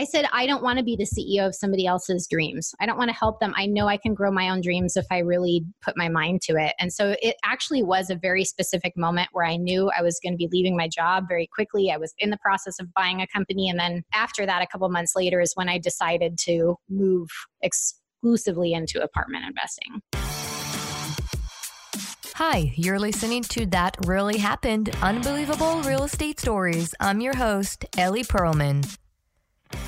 I said, I don't want to be the CEO of somebody else's dreams. I don't want to help them. I know I can grow my own dreams if I really put my mind to it. And so it actually was a very specific moment where I knew I was going to be leaving my job very quickly. I was in the process of buying a company. And then after that, a couple months later, is when I decided to move exclusively into apartment investing. Hi, you're listening to That Really Happened Unbelievable Real Estate Stories. I'm your host, Ellie Perlman.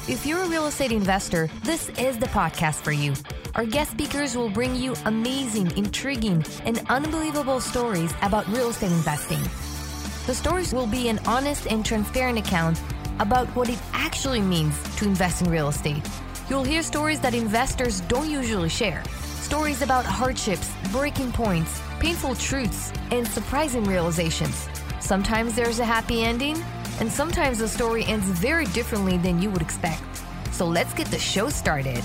If you're a real estate investor, this is the podcast for you. Our guest speakers will bring you amazing, intriguing, and unbelievable stories about real estate investing. The stories will be an honest and transparent account about what it actually means to invest in real estate. You'll hear stories that investors don't usually share. Stories about hardships, breaking points, painful truths, and surprising realizations. Sometimes there's a happy ending, and sometimes the story ends very differently than you would expect. So let's get the show started.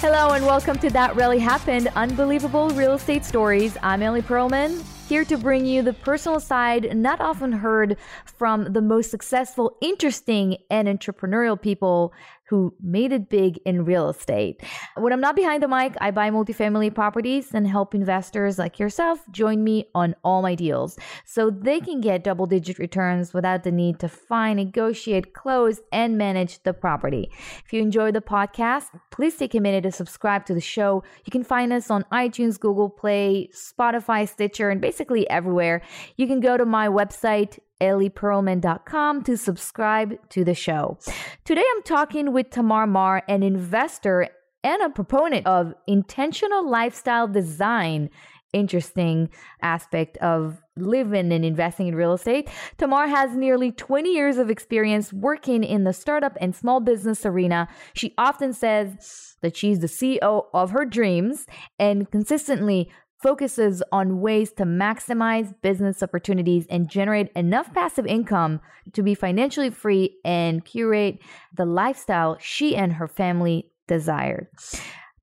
Hello, and welcome to That Really Happened Unbelievable Real Estate Stories. I'm Ellie Perlman here to bring you the personal side not often heard from the most successful, interesting, and entrepreneurial people who made it big in real estate. When I'm not behind the mic, I buy multifamily properties and help investors like yourself join me on all my deals so they can get double digit returns without the need to find, negotiate, close, and manage the property. If you enjoy the podcast, please take a minute to subscribe to the show. You can find us on iTunes, Google Play, Spotify, Stitcher, and basically everywhere. You can go to my website, ellieperlman.com to subscribe to the show. Today I'm talking with Tamar Mar, an investor and a proponent of intentional lifestyle design. Interesting aspect of living and investing in real estate. Tamar has nearly 20 years of experience working in the startup and small business arena. She often says that she's the CEO of her dreams and consistently focuses on ways to maximize business opportunities and generate enough passive income to be financially free and curate the lifestyle she and her family desired.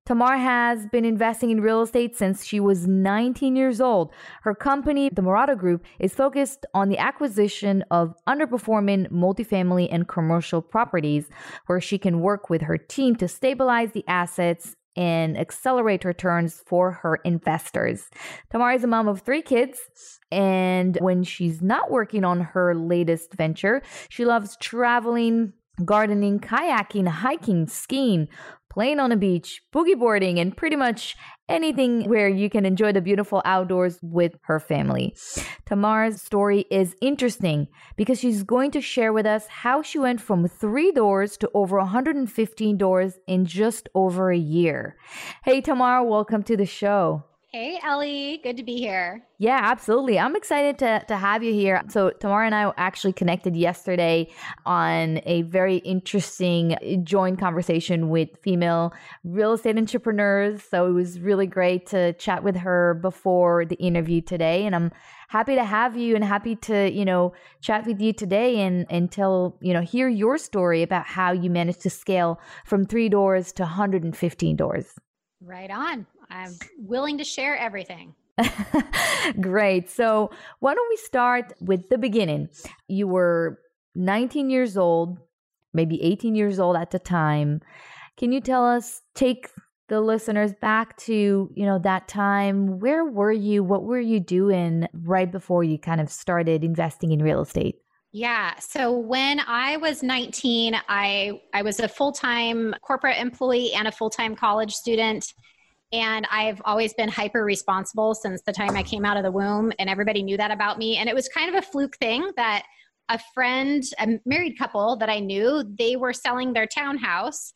Tamar has been investing in real estate since she was 19 years old. Her company, the Marota Group, is focused on the acquisition of underperforming multifamily and commercial properties, where she can work with her team to stabilize the assets and accelerate returns for her investors. Tamar is a mom of three kids. And when she's not working on her latest venture, she loves traveling, gardening, kayaking, hiking, skiing, playing on a beach, boogie boarding, and pretty much anything where you can enjoy the beautiful outdoors with her family. Tamar's story is interesting because she's going to share with us how she went from three doors to over 115 doors in just over a year. Hey, Tamar, welcome to the show. Hey, Ellie. Good to be here. Yeah, absolutely. I'm excited to, to have you here. So, Tamara and I actually connected yesterday on a very interesting uh, joint conversation with female real estate entrepreneurs. So, it was really great to chat with her before the interview today. And I'm happy to have you and happy to, you know, chat with you today and, and tell, you know, hear your story about how you managed to scale from three doors to 115 doors. Right on. I'm willing to share everything. Great. So, why don't we start with the beginning? You were 19 years old, maybe 18 years old at the time. Can you tell us, take the listeners back to, you know, that time? Where were you? What were you doing right before you kind of started investing in real estate? Yeah. So when I was 19, I I was a full-time corporate employee and a full-time college student and I've always been hyper responsible since the time I came out of the womb, and everybody knew that about me. And it was kind of a fluke thing that a friend, a married couple that I knew, they were selling their townhouse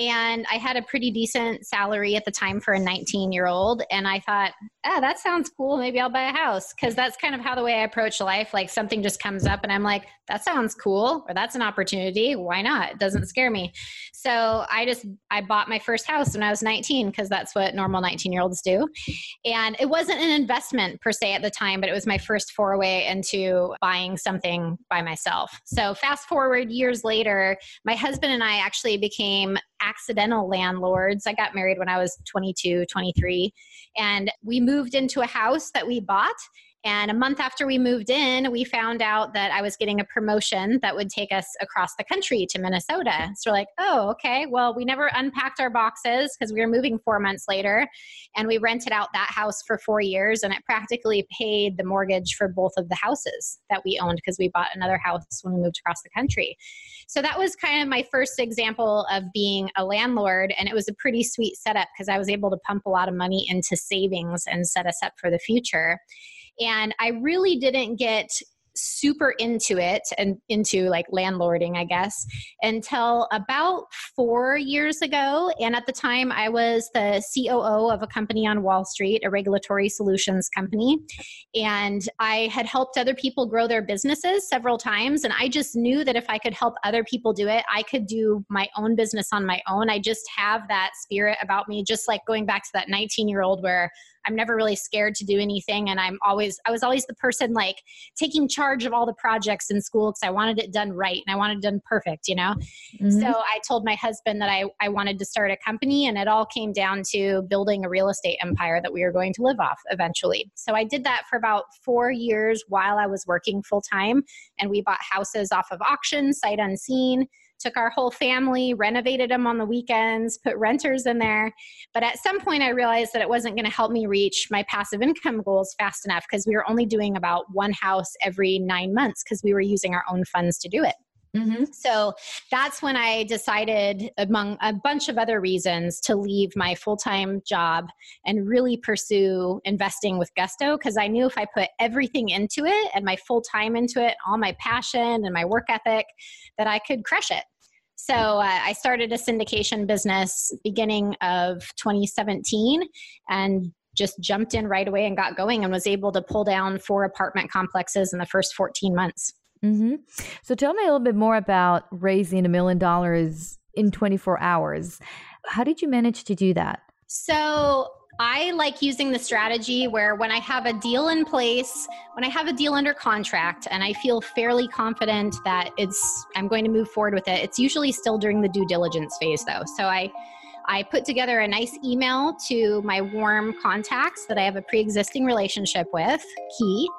and I had a pretty decent salary at the time for a 19 year old. And I thought, ah, that sounds cool. Maybe I'll buy a house. Cause that's kind of how the way I approach life. Like something just comes up and I'm like, that sounds cool. Or that's an opportunity. Why not? It doesn't scare me. So I just, I bought my first house when I was 19 because that's what normal 19 year olds do. And it wasn't an investment per se at the time, but it was my first foray into buying something by myself. So fast forward years later, my husband and I actually became accidental landlords. I got married when I was 22, 23, and we moved into a house that we bought And a month after we moved in, we found out that I was getting a promotion that would take us across the country to Minnesota. Mm-hmm. So we're like, oh, okay. Well, we never unpacked our boxes because we were moving four months later. And we rented out that house for four years, and it practically paid the mortgage for both of the houses that we owned because we bought another house when we moved across the country. So that was kind of my first example of being a landlord. And it was a pretty sweet setup because I was able to pump a lot of money into savings and set us up for the future. And I really didn't get super into it and into like landlording, I guess, until about four years ago. And at the time, I was the COO of a company on Wall Street, a regulatory solutions company. And I had helped other people grow their businesses several times. And I just knew that if I could help other people do it, I could do my own business on my own. I just have that spirit about me, just like going back to that 19 year old where I'm never really scared to do anything. And I'm always, I was always the person like taking charge of all the projects in school because I wanted it done right and I wanted it done perfect, you know? Mm-hmm. So I told my husband that I, I wanted to start a company and it all came down to building a real estate empire that we were going to live off eventually. So I did that for about four years while I was working full time and we bought houses off of auction, sight unseen took our whole family, renovated them on the weekends, put renters in there. But at some point, I realized that it wasn't going to help me reach my passive income goals fast enough because we were only doing about one house every nine months because we were using our own funds to do it. Mm-hmm. So that's when I decided, among a bunch of other reasons, to leave my full time job and really pursue investing with gusto because I knew if I put everything into it and my full time into it, all my passion and my work ethic, that I could crush it. So uh, I started a syndication business beginning of 2017 and just jumped in right away and got going and was able to pull down four apartment complexes in the first 14 months. Mm-hmm. So tell me a little bit more about raising a million dollars in 24 hours. How did you manage to do that? So I like using the strategy where when I have a deal in place, when I have a deal under contract and I feel fairly confident that it's I'm going to move forward with it, it's usually still during the due diligence phase though. So I I put together a nice email to my warm contacts that I have a pre existing relationship with, key.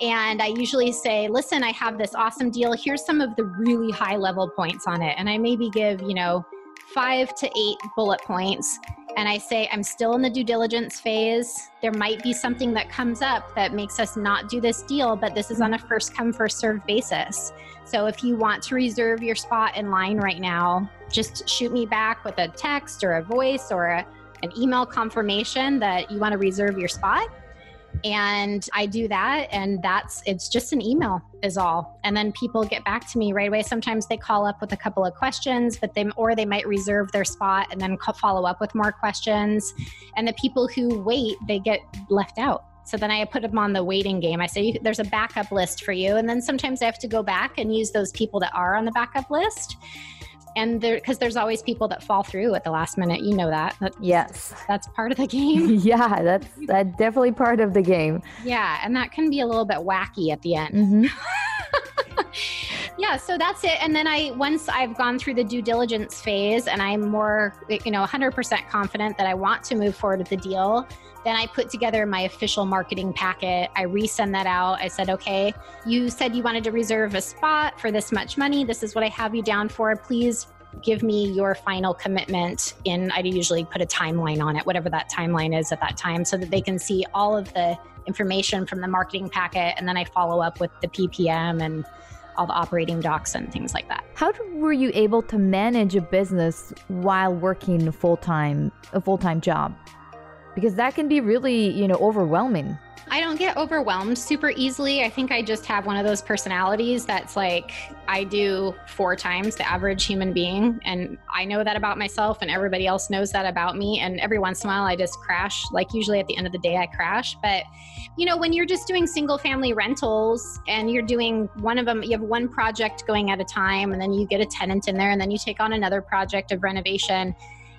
And I usually say, listen, I have this awesome deal. Here's some of the really high level points on it. And I maybe give, you know, five to eight bullet points and I say, I'm still in the due diligence phase. There might be something that comes up that makes us not do this deal, but this is on a first come, first served basis. So if you want to reserve your spot in line right now, just shoot me back with a text or a voice or a, an email confirmation that you want to reserve your spot and i do that and that's it's just an email is all. And then people get back to me right away. Sometimes they call up with a couple of questions but they or they might reserve their spot and then follow up with more questions. And the people who wait they get left out. So then I put them on the waiting game. I say, there's a backup list for you. And then sometimes I have to go back and use those people that are on the backup list and there because there's always people that fall through at the last minute you know that. That's, yes. that's part of the game. Yeah that's that's definitely part of the game. Yeah and that can be a little bit wacky at the end. Mm-hmm. yeah so that's it and then i once i've gone through the due diligence phase and i'm more you know 100% confident that i want to move forward with the deal then I put together my official marketing packet. I resend that out. I said, okay, you said you wanted to reserve a spot for this much money. This is what I have you down for. Please give me your final commitment in i usually put a timeline on it whatever that timeline is at that time so that they can see all of the information from the marketing packet and then i follow up with the ppm and all the operating docs and things like that how were you able to manage a business while working full-time a full-time job because that can be really, you know, overwhelming. I don't get overwhelmed super easily. I think I just have one of those personalities that's like I do four times the average human being. And I know that about myself, and everybody else knows that about me. And every once in a while, I just crash. Like, usually at the end of the day, I crash. But, you know, when you're just doing single family rentals and you're doing one of them, you have one project going at a time, and then you get a tenant in there, and then you take on another project of renovation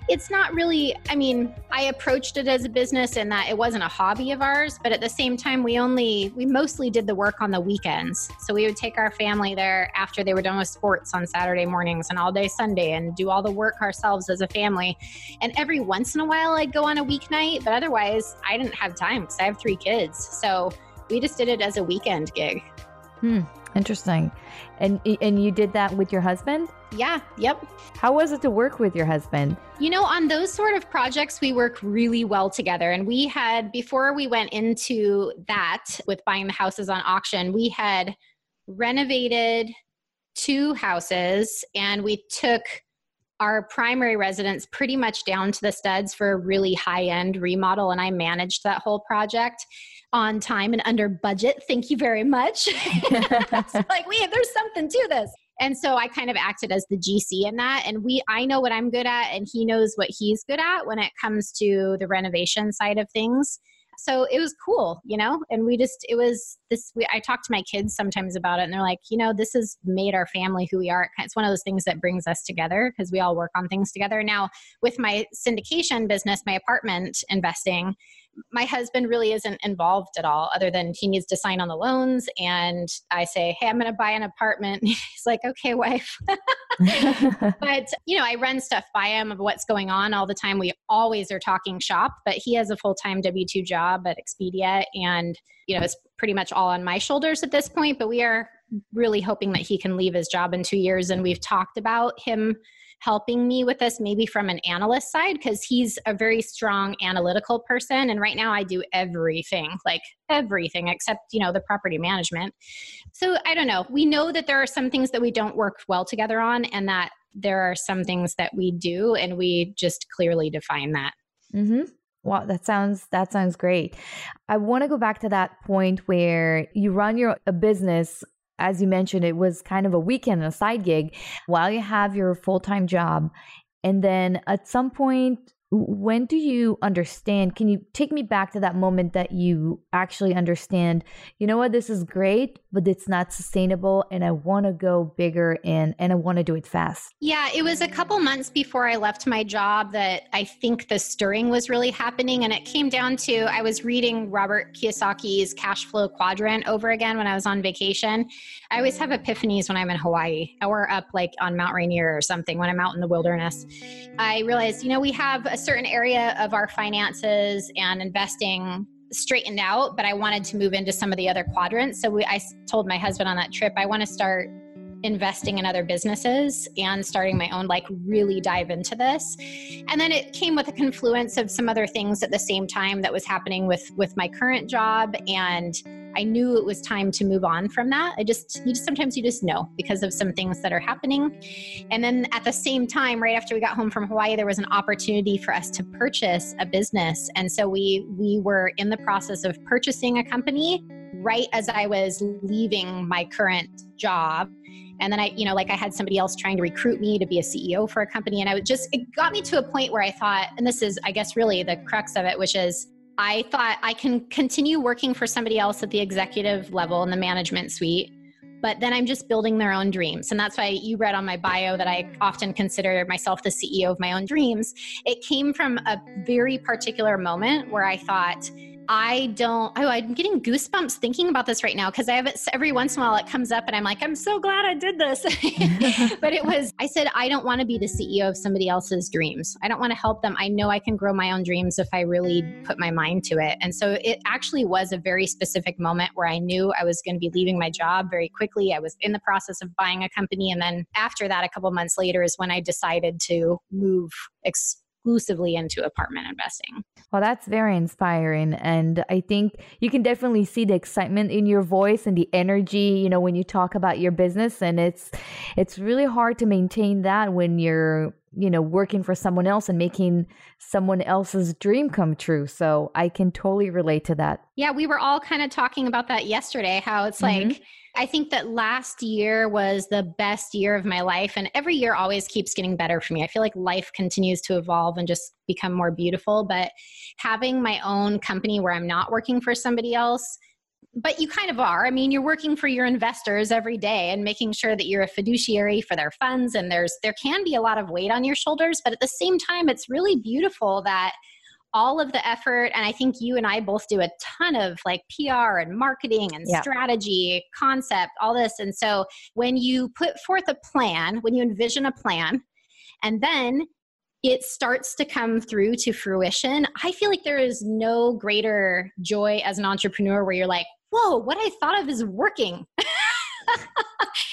it's not really, I mean, I approached it as a business and that it wasn't a hobby of ours, but at the same time, we only, we mostly did the work on the weekends. So we would take our family there after they were done with sports on Saturday mornings and all day Sunday and do all the work ourselves as a family. And every once in a while, I'd go on a weeknight, but otherwise, I didn't have time because I have three kids. So we just did it as a weekend gig. Hmm, interesting. And and you did that with your husband? Yeah, yep. How was it to work with your husband? You know, on those sort of projects, we work really well together. And we had, before we went into that with buying the houses on auction, we had renovated two houses and we took our primary residence pretty much down to the studs for a really high end remodel. And I managed that whole project on time and under budget. Thank you very much. like, we there's something to this. And so I kind of acted as the GC in that. And we, I know what I'm good at, and he knows what he's good at when it comes to the renovation side of things so it was cool, you know, and we just, it was this, we, I talk to my kids sometimes about it and they're like, you know, this has made our family who we are. It's one of those things that brings us together because we all work on things together. Now, with my syndication business, my apartment investing, my husband really isn't involved at all other than he needs to sign on the loans and i say hey i'm going to buy an apartment. He's like okay wife. But you know i run stuff by him of what's going on all the time. We always are talking shop but he has a full-time w2 job at expedia and you know it's pretty much all on my shoulders at this point but we are really hoping that he can leave his job in two years and we've talked about him helping me with this maybe from an analyst side because he's a very strong analytical person and right now I do everything like everything except you know the property management so I don't know we know that there are some things that we don't work well together on and that there are some things that we do and we just clearly define that mm-hmm. Wow, that sounds that sounds great. I want to go back to that point where you run your a business as you mentioned, it was kind of a weekend, a side gig while you have your full time job. And then at some point, when do you understand? Can you take me back to that moment that you actually understand you know what? This is great but it's not sustainable and i want to go bigger and and i want to do it fast yeah it was a couple months before i left my job that i think the stirring was really happening and it came down to i was reading robert kiyosaki's cash flow quadrant over again when i was on vacation. I always have epiphanies when i'm in hawaii or up like on mount rainier or something when i'm out in the wilderness. I realized you know we have a certain area of our finances and investing straightened out, but I wanted to move into some of the other quadrants. So we, I told my husband on that trip, I want to start investing in other businesses and starting my own like really dive into this and then it came with a confluence of some other things at the same time that was happening with with my current job and I knew it was time to move on from that. I just, you just sometimes you just know because of some things that are happening. And then at the same time, right after we got home from Hawaii, there was an opportunity for us to purchase a business. And so we we were in the process of purchasing a company right as I was leaving my current job. And then I, you know, like I had somebody else trying to recruit me to be a CEO for a company. And I was just, it got me to a point where I thought, and this is, I guess, really the crux of it, which is I thought I can continue working for somebody else at the executive level in the management suite, but then I'm just building their own dreams. And that's why you read on my bio that I often consider myself the CEO of my own dreams. It came from a very particular moment where I thought, I don't, oh, I'm getting goosebumps thinking about this right now because I have it every once in a while it comes up and I'm like, I'm so glad I did this. but it was, I said, I don't want to be the CEO of somebody else's dreams. I don't want to help them. I know I can grow my own dreams if I really put my mind to it. And so it actually was a very specific moment where I knew I was going to be leaving my job very quickly. I was in the process of buying a company. And then after that, a couple months later is when I decided to move ex- exclusively into apartment investing. Well, that's very inspiring. And I think you can definitely see the excitement in your voice and the energy, you know, when you talk about your business. And it's it's really hard to maintain that when you're you know working for someone else and making someone else's dream come true so i can totally relate to that yeah we were all kind of talking about that yesterday how it's mm-hmm. like I think that last year was the best year of my life, and every year always keeps getting better for me. I feel like life continues to evolve and just become more beautiful. But having my own company where I'm not working for somebody else, but you kind of are. I mean, you're working for your investors every day and making sure that you're a fiduciary for their funds, and there's there can be a lot of weight on your shoulders, but at the same time, it's really beautiful that all of the effort and i think you and i both do a ton of like pr and marketing and yeah. strategy concept all this and so when you put forth a plan when you envision a plan and then it starts to come through to fruition i feel like there is no greater joy as an entrepreneur where you're like whoa, what I thought of is working.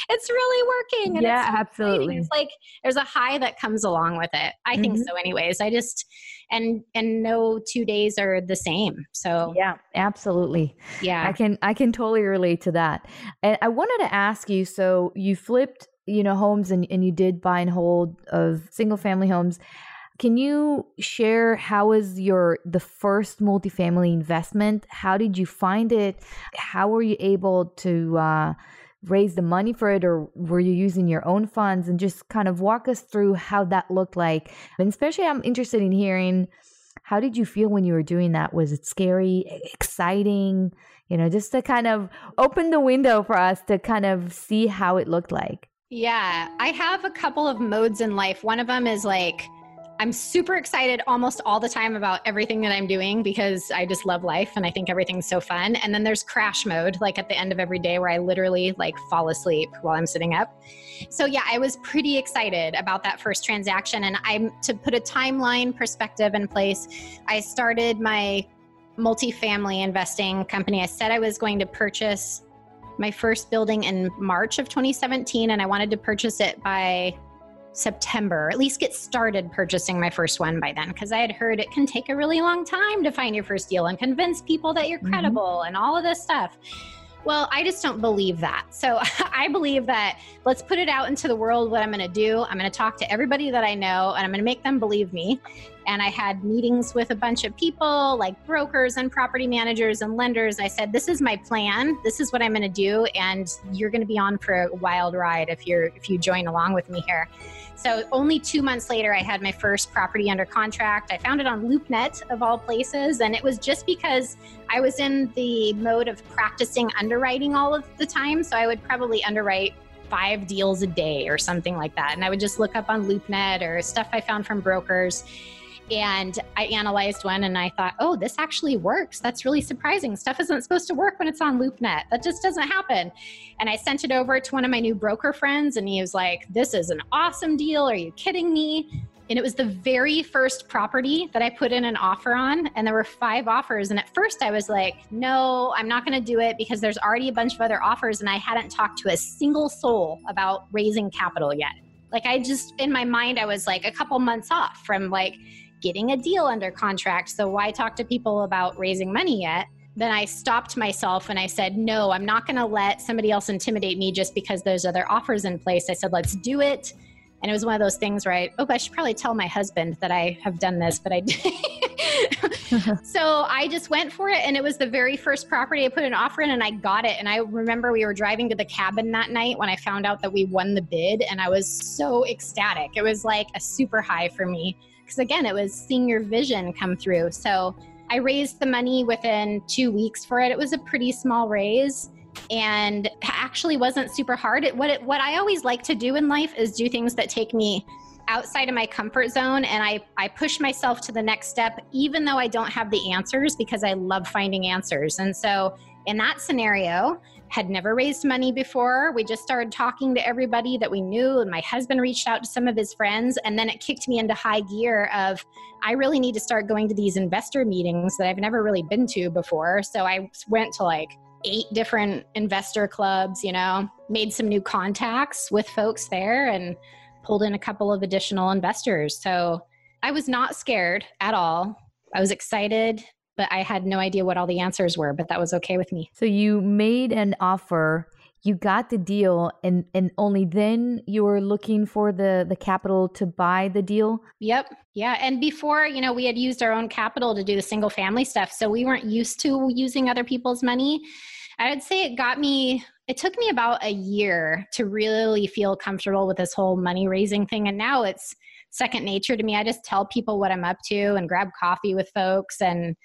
it's really working. yeah, it's absolutely. It's like there's a high that comes along with it. I mm-hmm. think so, anyways. I just and and no two days are the same. So yeah, absolutely. Yeah, I can I can totally relate to that. And I wanted to ask you. So you flipped, you know, homes and and you did buy and hold of single family homes. Can you share how was your the first multifamily investment? How did you find it? How were you able to uh, raise the money for it, or were you using your own funds? And just kind of walk us through how that looked like. And especially, I'm interested in hearing how did you feel when you were doing that? Was it scary, exciting? You know, just to kind of open the window for us to kind of see how it looked like. Yeah, I have a couple of modes in life. One of them is like I'm super excited almost all the time about everything that I'm doing because I just love life and I think everything's so fun. And then there's crash mode, like at the end of every day where I literally like fall asleep while I'm sitting up. So yeah, I was pretty excited about that first transaction. And I'm to put a timeline perspective in place, I started my multifamily investing company. I said I was going to purchase my first building in March of 2017 and I wanted to purchase it by September, at least get started purchasing my first one by then, because I had heard it can take a really long time to find your first deal and convince people that you're mm-hmm. credible mm-hmm. and all of this stuff. Well, I just don't believe that. So I believe that let's put it out into the world what I'm going to do. I'm going to talk to everybody that I know and I'm going to make them believe me. And I had meetings with a bunch of people like brokers and property managers and lenders. I said, "This is my plan. This is what I'm going to do and you're going to be on for a wild ride if you're if you join along with me here." So only two months later, I had my first property under contract. I found it on LoopNet of all places. And it was just because I was in the mode of practicing underwriting all of the time. So I would probably underwrite five deals a day or something like that. And I would just look up on LoopNet or stuff I found from brokers. And I analyzed one and I thought, oh, this actually works. That's really surprising. Stuff isn't supposed to work when it's on LoopNet. That just doesn't happen. And I sent it over to one of my new broker friends and he was like, this is an awesome deal. Are you kidding me? And it was the very first property that I put in an offer on. And there were five offers. And at first I was like, no, I'm not going to do it because there's already a bunch of other offers. And I hadn't talked to a single soul about raising capital yet. Like I just, in my mind, I was like a couple months off from like, getting a deal under contract. So why talk to people about raising money yet? Then I stopped myself and I said, no, I'm not going to let somebody else intimidate me just because there's other offers in place. I said, let's do it. And it was one of those things where I, oh, I should probably tell my husband that I have done this, but I did. so I just went for it. And it was the very first property I put an offer in and I got it. And I remember we were driving to the cabin that night when I found out that we won the bid. And I was so ecstatic. It was like a super high for me because again, it was seeing your vision come through. So I raised the money within two weeks for it. It was a pretty small raise and actually wasn't super hard. It, what it, what I always like to do in life is do things that take me outside of my comfort zone and I, I push myself to the next step even though I don't have the answers because I love finding answers. And so in that scenario, had never raised money before. We just started talking to everybody that we knew, and my husband reached out to some of his friends. And then it kicked me into high gear of I really need to start going to these investor meetings that I've never really been to before. So I went to like eight different investor clubs, you know, made some new contacts with folks there and pulled in a couple of additional investors. So I was not scared at all. I was excited but I had no idea what all the answers were, but that was okay with me. So you made an offer, you got the deal and and only then you were looking for the the capital to buy the deal? Yep. Yeah, and before, you know, we had used our own capital to do the single family stuff, so we weren't used to using other people's money. I would say it got me it took me about a year to really feel comfortable with this whole money raising thing and now it's second nature to me. I just tell people what I'm up to and grab coffee with folks and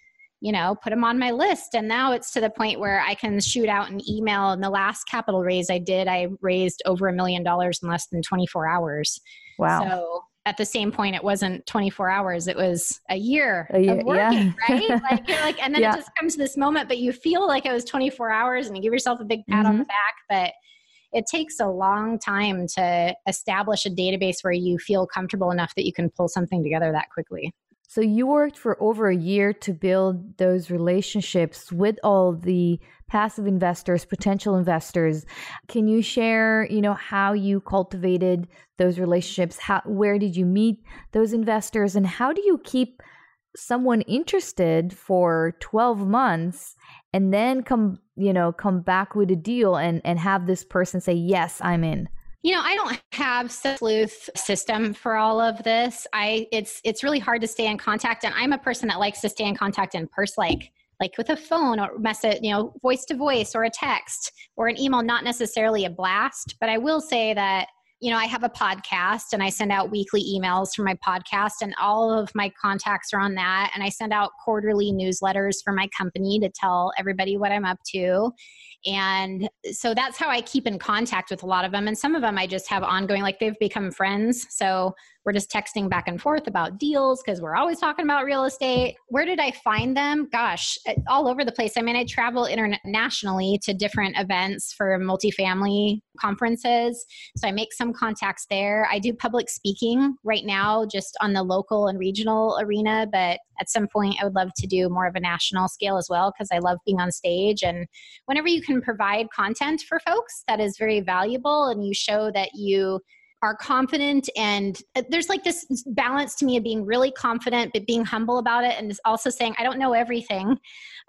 you know, put them on my list. And now it's to the point where I can shoot out an email. And the last capital raise I did, I raised over a million dollars in less than 24 hours. Wow. So at the same point, it wasn't 24 hours, it was a year, a year of working, yeah. right? Like, you're like, and then yeah. it just comes to this moment, but you feel like it was 24 hours and you give yourself a big pat mm-hmm. on the back. But it takes a long time to establish a database where you feel comfortable enough that you can pull something together that quickly. So you worked for over a year to build those relationships with all the passive investors, potential investors. Can you share, you know, how you cultivated those relationships? How where did you meet those investors and how do you keep someone interested for 12 months and then come, you know, come back with a deal and and have this person say, "Yes, I'm in." You know, I don't have sleuth system for all of this. I it's it's really hard to stay in contact, and I'm a person that likes to stay in contact in person, like like with a phone or message, you know, voice to voice or a text or an email, not necessarily a blast. But I will say that you know, I have a podcast and I send out weekly emails for my podcast, and all of my contacts are on that. And I send out quarterly newsletters for my company to tell everybody what I'm up to. And so that's how I keep in contact with a lot of them. And some of them I just have ongoing, like they've become friends. So we're just texting back and forth about deals because we're always talking about real estate. Where did I find them? Gosh, all over the place. I mean, I travel internationally to different events for multifamily conferences. So I make some contacts there. I do public speaking right now, just on the local and regional arena. But at some point, I would love to do more of a national scale as well because I love being on stage. And whenever you can provide content for folks that is very valuable and you show that you are confident and uh, there's like this balance to me of being really confident but being humble about it and also saying i don't know everything.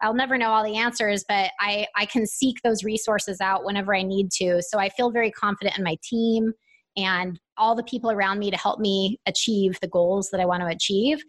I'll never know all the answers but i i can seek those resources out whenever i need to. So i feel very confident in my team and all the people around me to help me achieve the goals that i want to achieve.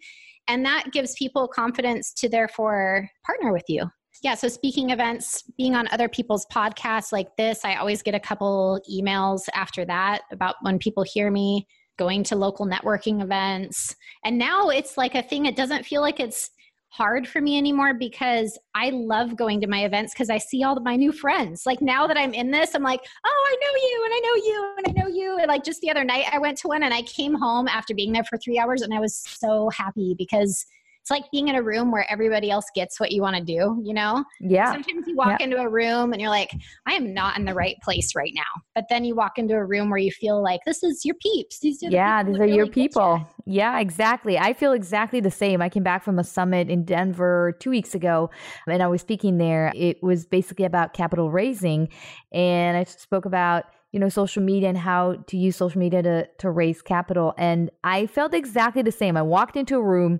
And that gives people confidence to therefore partner with you yeah so speaking events being on other people's podcasts like this i always get a couple emails after that about when people hear me going to local networking events and now it's like a thing it doesn't feel like it's hard for me anymore because I love going to my events because I see all of my new friends. Like now that I'm in this, I'm like, oh, I know you and I know you and I know you. And like just the other night, I went to one and I came home after being there for three hours and I was so happy because it's like being in a room where everybody else gets what you want to do, you know? Yeah. Sometimes you walk yeah. into a room and you're like, I am not in the right place right now. But then you walk into a room where you feel like this is your peeps. These are yeah, these are really your people. You. Yeah, exactly. I feel exactly the same. I came back from a summit in Denver two weeks ago and I was speaking there. It was basically about capital raising. And I spoke about you know social media and how to use social media to to raise capital and i felt exactly the same i walked into a room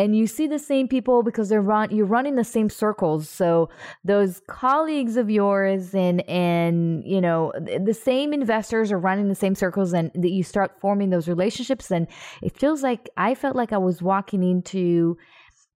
and you see the same people because they're run you run in the same circles so those colleagues of yours and and you know the same investors are running the same circles and that you start forming those relationships and it feels like i felt like i was walking into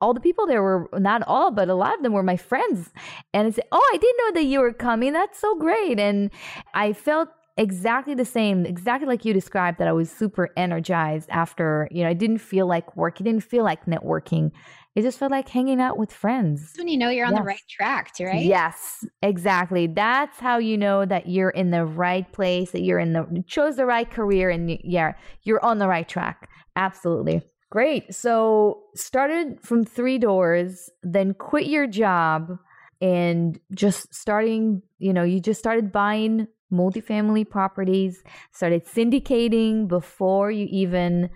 all the people there were not all, but a lot of them were my friends. And it's, oh, I didn't know that you were coming. That's so great. And I felt exactly the same, exactly like you described that I was super energized after, you know, I didn't feel like work. It didn't feel like networking. It just felt like hanging out with friends. That's when you know you're on yes. the right track, right? Yes, exactly. That's how you know that you're in the right place, that you're in the you chose the right career and yeah, you're on the right track. Absolutely. Great. So started from three doors, then quit your job and just starting, you know, you just started buying multifamily properties, started syndicating before you even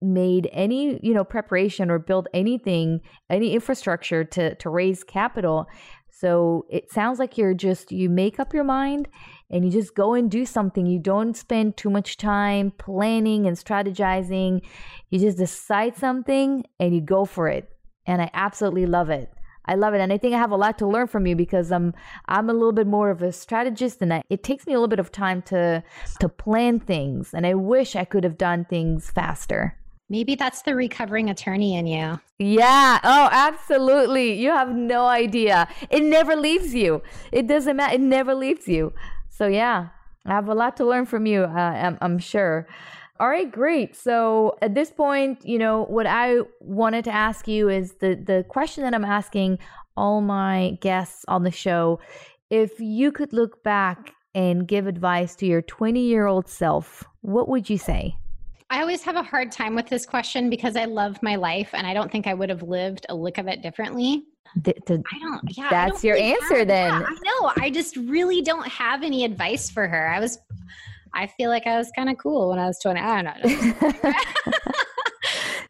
made any, you know, preparation or built anything, any infrastructure to to raise capital. So it sounds like you're just you make up your mind and you just go and do something. You don't spend too much time planning and strategizing. You just decide something and you go for it. And I absolutely love it. I love it, and I think I have a lot to learn from you because I'm I'm a little bit more of a strategist, and I, it takes me a little bit of time to to plan things, and I wish I could have done things faster. Maybe that's the recovering attorney in you. Yeah. Oh, absolutely. You have no idea. It never leaves you. It doesn't matter. It never leaves you. So yeah, I have a lot to learn from you. Uh, I'm, I'm sure. All right, great. So at this point, you know, what I wanted to ask you is the the question that I'm asking all my guests on the show. If you could look back and give advice to your 20 year old self, what would you say? I always have a hard time with this question because I love my life and I don't think I would have lived a lick of it differently. The, the, I don't, yeah. That's don't your answer have, then. Yeah, I know. I just really don't have any advice for her. I was I feel like I was kind of cool when I was 20. I don't know.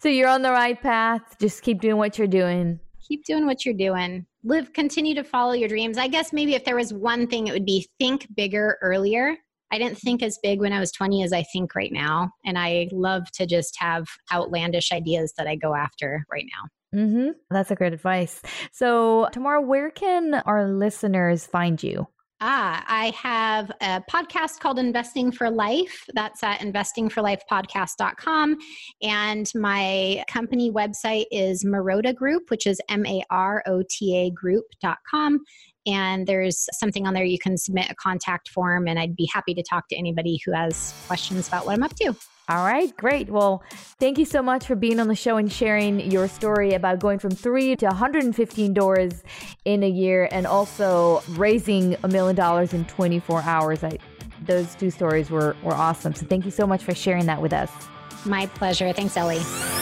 So you're on the right path. Just keep doing what you're doing. Keep doing what you're doing. Live, continue to follow your dreams. I guess maybe if there was one thing, it would be think bigger earlier. I didn't think as big when I was 20 as I think right now. And I love to just have outlandish ideas that I go after right now. Mm-hmm. That's a great advice. So, Tamara, where can our listeners find you? Ah, I have a podcast called Investing for Life. That's at investingforlifepodcast.com. And my company website is Marota Group, which is M A R O T A group.com. And there's something on there you can submit a contact form, and I'd be happy to talk to anybody who has questions about what I'm up to. All right, great. Well, thank you so much for being on the show and sharing your story about going from three to 115 doors in a year and also raising a million dollars in 24 hours. I, those two stories were, were awesome. So thank you so much for sharing that with us. My pleasure. Thanks, Ellie.